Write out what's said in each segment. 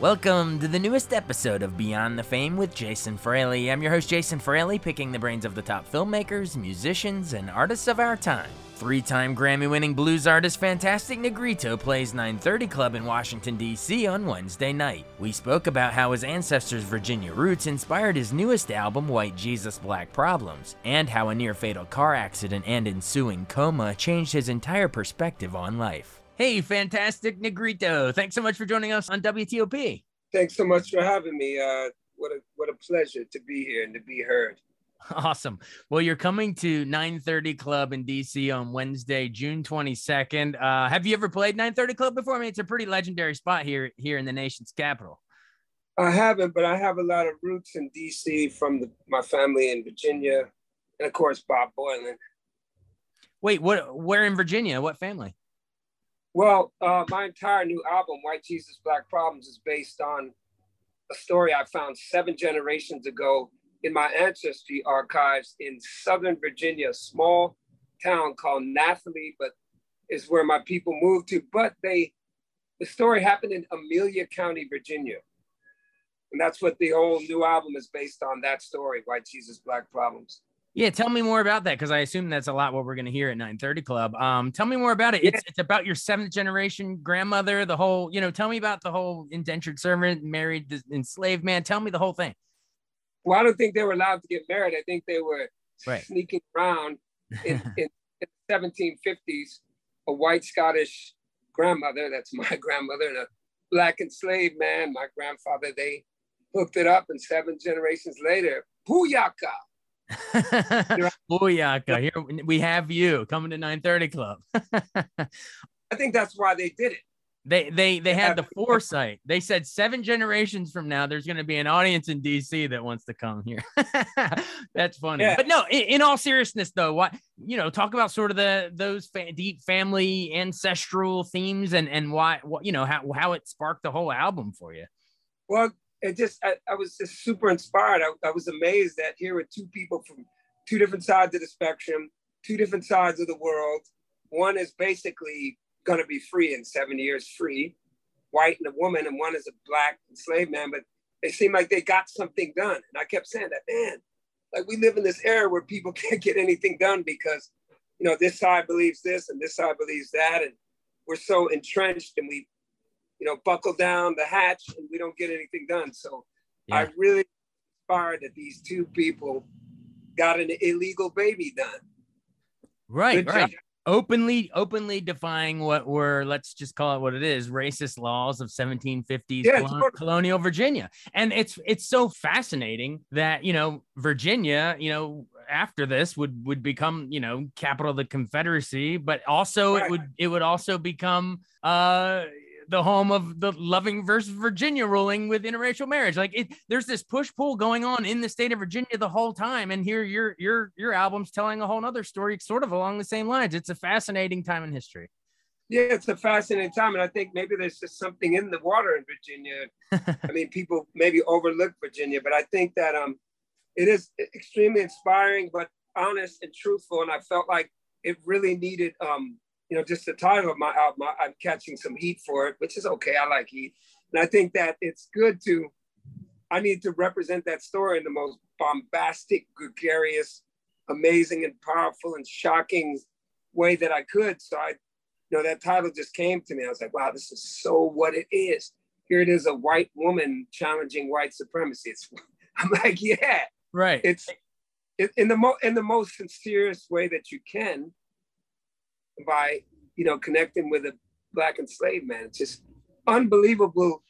Welcome to the newest episode of Beyond the Fame with Jason Fraley. I'm your host, Jason Fraley, picking the brains of the top filmmakers, musicians, and artists of our time. Three time Grammy winning blues artist Fantastic Negrito plays 930 Club in Washington, D.C. on Wednesday night. We spoke about how his ancestors' Virginia roots inspired his newest album, White Jesus Black Problems, and how a near fatal car accident and ensuing coma changed his entire perspective on life. Hey, fantastic Negrito. Thanks so much for joining us on WTOP. Thanks so much for having me. Uh, what a what a pleasure to be here and to be heard. Awesome. Well, you're coming to 930 Club in DC on Wednesday, June 22nd. Uh, have you ever played 930 Club before? I mean, it's a pretty legendary spot here here in the nation's capital. I haven't, but I have a lot of roots in DC from the, my family in Virginia, and of course Bob Boilen. Wait, what? Where in Virginia? What family? Well, uh, my entire new album, White Jesus Black Problems, is based on a story I found seven generations ago in my ancestry archives in Southern Virginia, a small town called Nathalie, but is where my people moved to. But they, the story happened in Amelia County, Virginia. And that's what the whole new album is based on that story, White Jesus Black Problems. Yeah, tell me more about that because I assume that's a lot what we're going to hear at 930 Club. Um, tell me more about it. It's it's about your seventh generation grandmother, the whole, you know, tell me about the whole indentured servant, married the enslaved man. Tell me the whole thing. Well, I don't think they were allowed to get married. I think they were right. sneaking around in, in, in the 1750s. A white Scottish grandmother, that's my grandmother, and a black enslaved man, my grandfather, they hooked it up, and seven generations later, Booyaka Booyaka. Here we have you coming to 930 Club. I think that's why they did it. They they they had the foresight. They said seven generations from now, there's going to be an audience in DC that wants to come here. That's funny. Yeah. But no, in, in, all seriousness, though, what you know, talk about sort of the those fa- deep family ancestral themes and and why what you know how how it sparked the whole album for you. Well, it just I, I was just super inspired. I, I, was amazed that here were two people from two different sides of the spectrum, two different sides of the world. One is basically going to be free in seven years, free, white and a woman, and one is a black enslaved man. But they seem like they got something done, and I kept saying that, man. Like we live in this era where people can't get anything done because, you know, this side believes this and this side believes that, and we're so entrenched and we you know, buckle down the hatch and we don't get anything done. So yeah. I really inspired that these two people got an illegal baby done. Right, Good right. Job. Openly, openly defying what were, let's just call it what it is, racist laws of 1750s yeah, colon- colonial Virginia. And it's it's so fascinating that, you know, Virginia, you know, after this would would become, you know, capital of the Confederacy, but also right. it would it would also become uh the home of the Loving versus Virginia ruling with interracial marriage. Like it, there's this push pull going on in the state of Virginia the whole time, and here your your your album's telling a whole other story, sort of along the same lines. It's a fascinating time in history. Yeah, it's a fascinating time, and I think maybe there's just something in the water in Virginia. I mean, people maybe overlook Virginia, but I think that um, it is extremely inspiring, but honest and truthful, and I felt like it really needed um you know, just the title of my album, I'm catching some heat for it, which is okay. I like heat. And I think that it's good to, I need to represent that story in the most bombastic, gregarious, amazing, and powerful and shocking way that I could. So I, you know, that title just came to me. I was like, wow, this is so what it is. Here it is, a white woman challenging white supremacy. It's, I'm like, yeah, right. It's it, in the mo- in the most sincerest way that you can by you know connecting with a black enslaved man. It's just unbelievable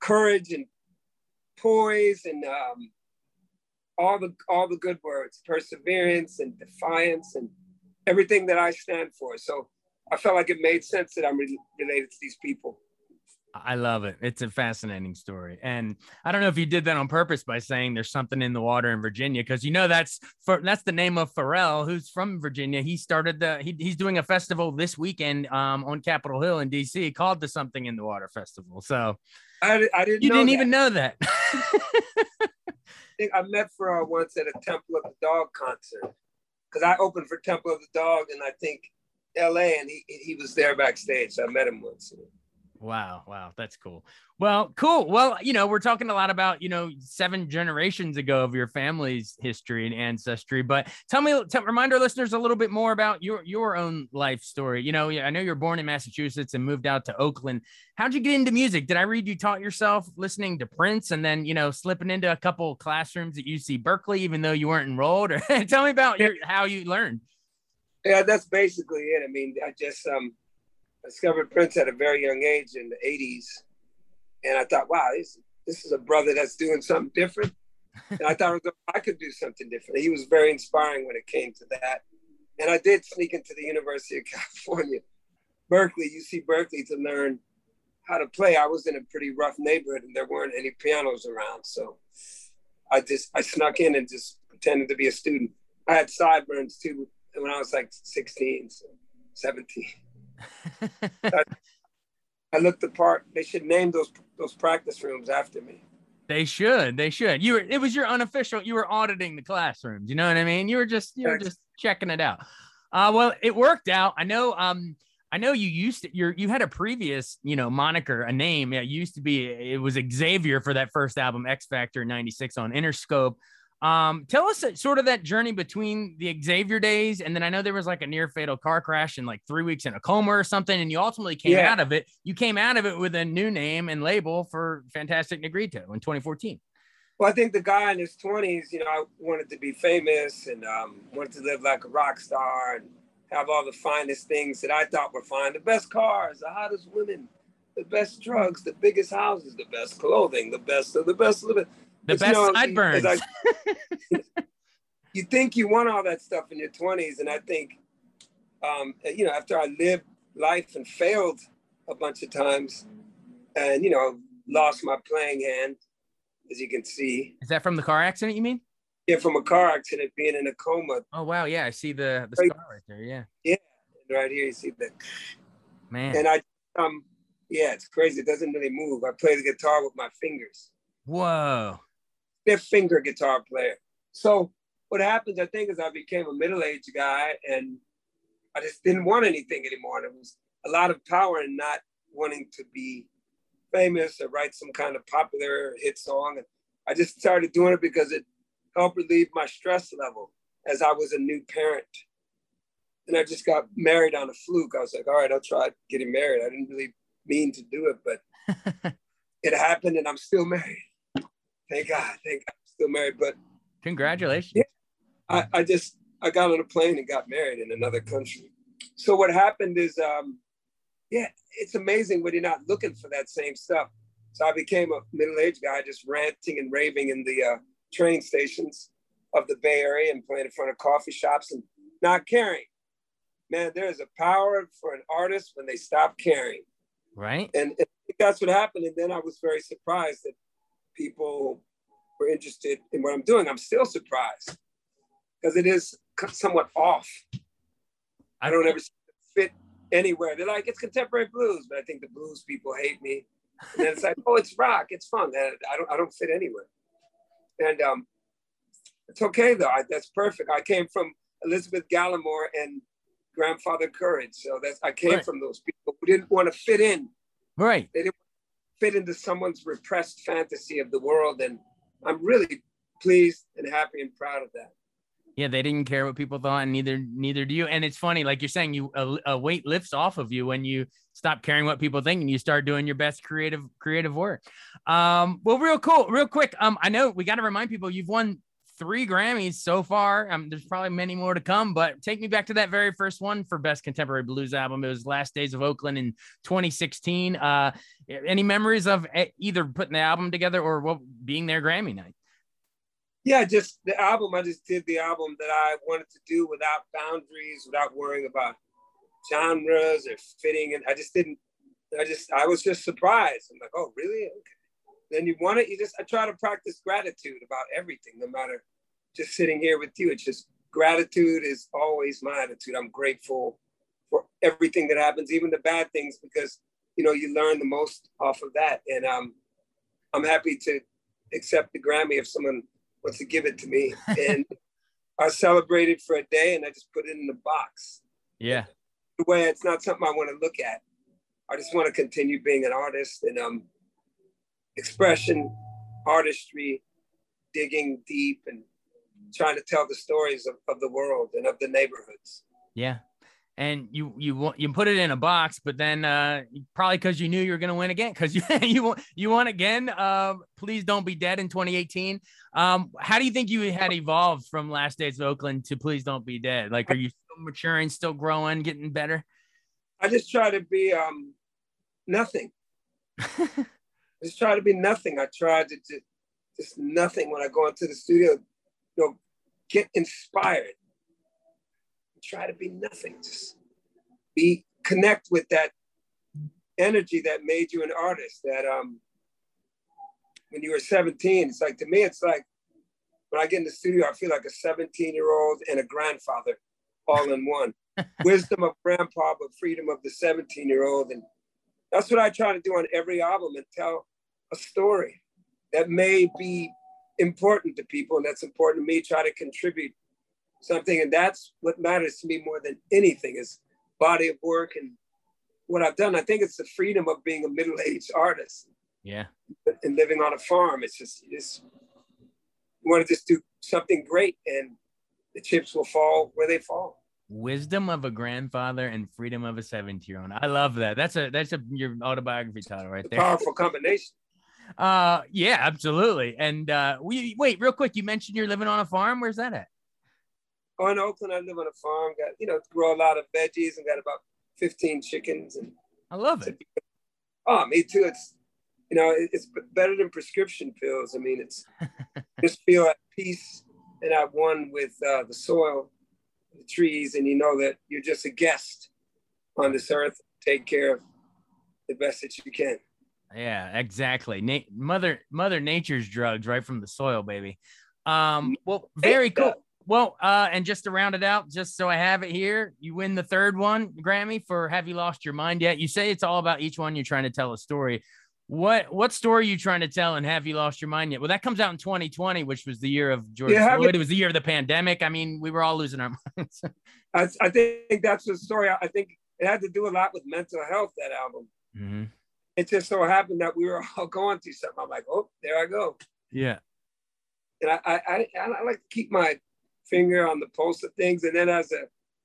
courage and poise and um, all the all the good words, perseverance and defiance and everything that I stand for. So I felt like it made sense that I'm re- related to these people. I love it. It's a fascinating story. And I don't know if you did that on purpose by saying there's something in the water in Virginia, because you know that's for that's the name of Pharrell, who's from Virginia. He started the he, he's doing a festival this weekend um, on Capitol Hill in DC called the Something in the Water Festival. So I, I didn't you didn't that. even know that. I think I met Pharrell once at a Temple of the Dog concert because I opened for Temple of the Dog and I think LA and he, he was there backstage. So I met him once. Wow, wow, that's cool. Well, cool. Well, you know, we're talking a lot about, you know, seven generations ago of your family's history and ancestry, but tell me, tell, remind our listeners a little bit more about your your own life story. You know, I know you're born in Massachusetts and moved out to Oakland. How'd you get into music? Did I read you taught yourself listening to Prince and then, you know, slipping into a couple classrooms at UC Berkeley, even though you weren't enrolled? Or tell me about your how you learned. Yeah, that's basically it. I mean, I just um discovered Prince at a very young age in the 80s. And I thought, wow, this, this is a brother that's doing something different. And I thought I could do something different. He was very inspiring when it came to that. And I did sneak into the University of California, Berkeley, UC Berkeley, to learn how to play. I was in a pretty rough neighborhood and there weren't any pianos around. So I just, I snuck in and just pretended to be a student. I had sideburns too when I was like 16, so 17. I, I looked the part. They should name those those practice rooms after me. They should. They should. You were. It was your unofficial. You were auditing the classrooms. You know what I mean? You were just. You were just checking it out. Uh, well, it worked out. I know. Um, I know you used to. You you had a previous, you know, moniker, a name. It used to be. It was Xavier for that first album, X Factor '96 on Interscope. Um, tell us sort of that journey between the Xavier days, and then I know there was like a near fatal car crash and like three weeks in a coma or something, and you ultimately came yeah. out of it. You came out of it with a new name and label for Fantastic Negrito in 2014. Well, I think the guy in his 20s, you know, I wanted to be famous and um, wanted to live like a rock star and have all the finest things that I thought were fine the best cars, the hottest women, the best drugs, the biggest houses, the best clothing, the best of the best living. The best you know, sideburns. I, you think you want all that stuff in your 20s. And I think, um, you know, after I lived life and failed a bunch of times and, you know, lost my playing hand, as you can see. Is that from the car accident, you mean? Yeah, from a car accident, being in a coma. Oh, wow. Yeah, I see the, the right, scar right there. Yeah. Yeah. Right here, you see the Man. And I, um, yeah, it's crazy. It doesn't really move. I play the guitar with my fingers. Whoa fifth finger guitar player. So what happens, I think, is I became a middle-aged guy and I just didn't want anything anymore. And it was a lot of power in not wanting to be famous or write some kind of popular hit song. And I just started doing it because it helped relieve my stress level as I was a new parent. And I just got married on a fluke. I was like, all right, I'll try getting married. I didn't really mean to do it, but it happened and I'm still married. Thank God. Thank God. I'm still married. But congratulations. Yeah, I, I just I got on a plane and got married in another country. So what happened is um, yeah, it's amazing when you're not looking for that same stuff. So I became a middle-aged guy just ranting and raving in the uh, train stations of the Bay Area and playing in front of coffee shops and not caring. Man, there is a power for an artist when they stop caring. Right. And, and that's what happened. And then I was very surprised that people were interested in what I'm doing. I'm still surprised because it is somewhat off. I don't ever fit anywhere. They're like, it's contemporary blues, but I think the blues people hate me. And then it's like, oh, it's rock, it's fun. I don't, I don't fit anywhere. And um, it's okay though. I, that's perfect. I came from Elizabeth Gallimore and Grandfather Courage, so that's I came right. from those people who didn't want to fit in. Right. They didn't fit into someone's repressed fantasy of the world. And I'm really pleased and happy and proud of that. Yeah, they didn't care what people thought, and neither neither do you. And it's funny, like you're saying, you a, a, weight lifts off of you when you stop caring what people think and you start doing your best creative creative work. Um, well, real cool, real quick. Um, I know we got to remind people you've won three Grammys so far. Um, there's probably many more to come, but take me back to that very first one for Best Contemporary Blues Album. It was Last Days of Oakland in 2016. Uh, any memories of either putting the album together or what being there Grammy night? Yeah, just the album. I just did the album that I wanted to do without boundaries, without worrying about genres or fitting. And I just didn't. I just I was just surprised. I'm like, oh, really? Okay then you want it, you just, I try to practice gratitude about everything, no matter just sitting here with you. It's just gratitude is always my attitude. I'm grateful for everything that happens, even the bad things, because, you know, you learn the most off of that. And um, I'm happy to accept the Grammy if someone wants to give it to me. And I celebrated for a day and I just put it in the box. Yeah. The way it's not something I want to look at. I just want to continue being an artist and um, expression, artistry, digging deep and trying to tell the stories of, of the world and of the neighborhoods. Yeah. And you you you put it in a box, but then uh, probably because you knew you were going to win again, because you you you won again. Um, please don't be dead in 2018. Um, how do you think you had evolved from Last Days of Oakland to Please Don't Be Dead? Like, are you still maturing, still growing, getting better? I just try to be um, nothing. just try to be nothing. I tried to just, just nothing when I go into the studio, you know, get inspired. Try to be nothing. Just be connect with that energy that made you an artist. That um when you were 17, it's like to me, it's like when I get in the studio, I feel like a 17 year old and a grandfather all in one. Wisdom of grandpa, but freedom of the 17 year old. And that's what I try to do on every album and tell a story that may be important to people and that's important to me try to contribute something. And that's what matters to me more than anything is body of work and what i've done. I think it's the freedom of being a middle-aged artist. Yeah. And living on a farm. It's just you just you want to just do something great and the chips will fall where they fall wisdom of a grandfather and freedom of a 17 year old i love that that's a that's a your autobiography title right there powerful combination uh, yeah, absolutely. And uh, we wait real quick. You mentioned you're living on a farm. Where's that at? Oh, in Oakland, I live on a farm. Got you know, grow a lot of veggies and got about 15 chickens. And I love it. Oh, me too. It's you know, it's better than prescription pills. I mean, it's just feel at peace and at one with uh, the soil, the trees, and you know that you're just a guest on this earth. Take care of the best that you can. Yeah, exactly. Na- mother Mother Nature's drugs right from the soil, baby. Um, well, very cool. Well, uh, and just to round it out, just so I have it here, you win the third one, Grammy, for Have You Lost Your Mind Yet? You say it's all about each one you're trying to tell a story. What what story are you trying to tell and have you lost your mind yet? Well, that comes out in 2020, which was the year of George yeah, Floyd. It was the year of the pandemic. I mean, we were all losing our minds. I, I think that's the story. I think it had to do a lot with mental health, that album. Mm-hmm it just so happened that we were all going through something. I'm like, oh, there I go. Yeah. And I, I, I, I like to keep my finger on the pulse of things. And then as a,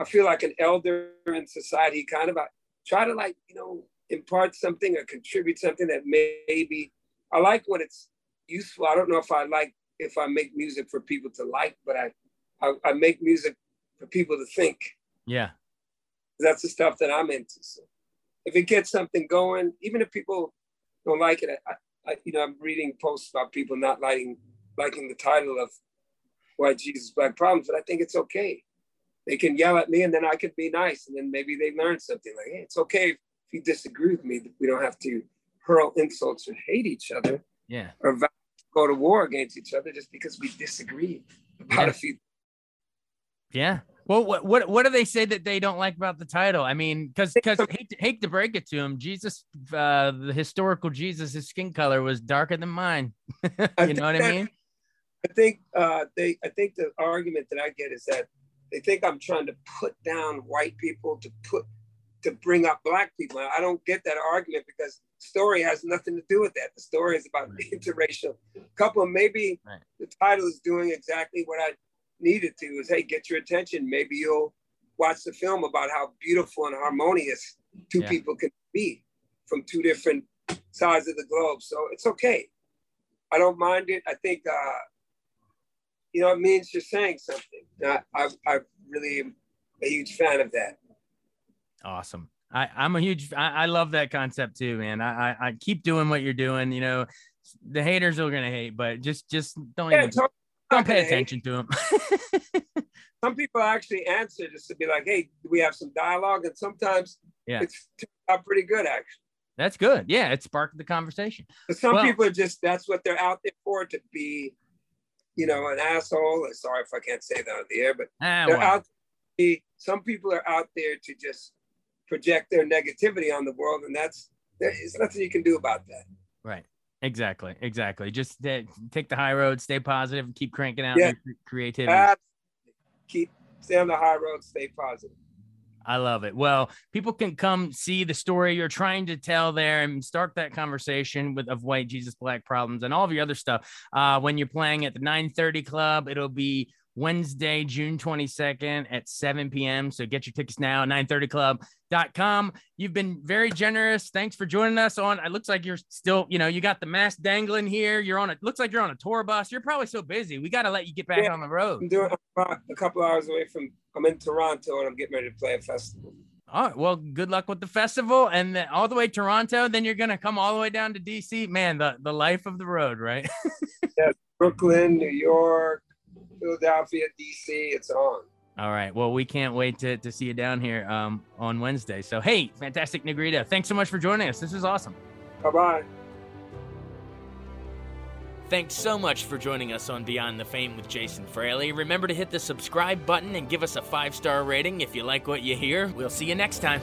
I feel like an elder in society, kind of I try to like, you know, impart something or contribute something that maybe I like when it's useful. I don't know if I like if I make music for people to like, but I, I, I make music for people to think. Yeah. That's the stuff that I'm into. So if it gets something going, even if people don't like it, I, I, you know, I'm reading posts about people not liking liking the title of White Jesus Black Problems, but I think it's okay. They can yell at me, and then I can be nice, and then maybe they learn something. Like, hey, it's okay if you disagree with me. We don't have to hurl insults or hate each other. Yeah. Or go to war against each other just because we disagree about yeah. a few. Yeah. Well, what what what do they say that they don't like about the title? I mean, because because hate, to, hate to break it to him, Jesus, uh, the historical Jesus, his skin color was darker than mine. you know what I mean? I think uh, they. I think the argument that I get is that they think I'm trying to put down white people to put to bring up black people. I don't get that argument because story has nothing to do with that. The story is about right. interracial couple. Maybe right. the title is doing exactly what I needed to is hey, get your attention. Maybe you'll watch the film about how beautiful and harmonious two yeah. people can be from two different sides of the globe. So it's okay. I don't mind it. I think uh, you know, it means you're saying something. I, I, I really am a huge fan of that. Awesome. I, I'm a huge. I, I love that concept too, man. I, I, I keep doing what you're doing. You know, the haters are gonna hate, but just just don't yeah, even don't pay attention hate. to them. some people actually answer just to be like, "Hey, do we have some dialogue?" And sometimes yeah, it's out pretty good actually. That's good. Yeah, it sparked the conversation. But some well, people are just that's what they're out there for to be, you know, an asshole. Sorry if I can't say that on the air, but ah, they're out. Be, some people are out there to just project their negativity on the world, and that's there's nothing you can do about that. Right. Exactly. Exactly. Just take the high road, stay positive, and keep cranking out yeah. creativity. Absolutely. Keep stay on the high road, stay positive. I love it. Well, people can come see the story you're trying to tell there and start that conversation with of white Jesus black problems and all of your other stuff. Uh, when you're playing at the 930 club, it'll be Wednesday, June 22nd at 7 p.m. So get your tickets now, 930club.com. You've been very generous. Thanks for joining us on. It looks like you're still, you know, you got the mask dangling here. You're on a looks like you're on a tour bus. You're probably so busy. We got to let you get back yeah, on the road. I'm doing a couple hours away from I'm in Toronto and I'm getting ready to play a festival. All right. Well, good luck with the festival and then all the way to Toronto. Then you're gonna come all the way down to DC. Man, the, the life of the road, right? yeah, Brooklyn, New York, Philadelphia, DC. It's on. All right. Well, we can't wait to, to see you down here um, on Wednesday. So, hey, fantastic Negrito. Thanks so much for joining us. This was awesome. Bye bye. Thanks so much for joining us on Beyond the Fame with Jason Fraley. Remember to hit the subscribe button and give us a five star rating if you like what you hear. We'll see you next time.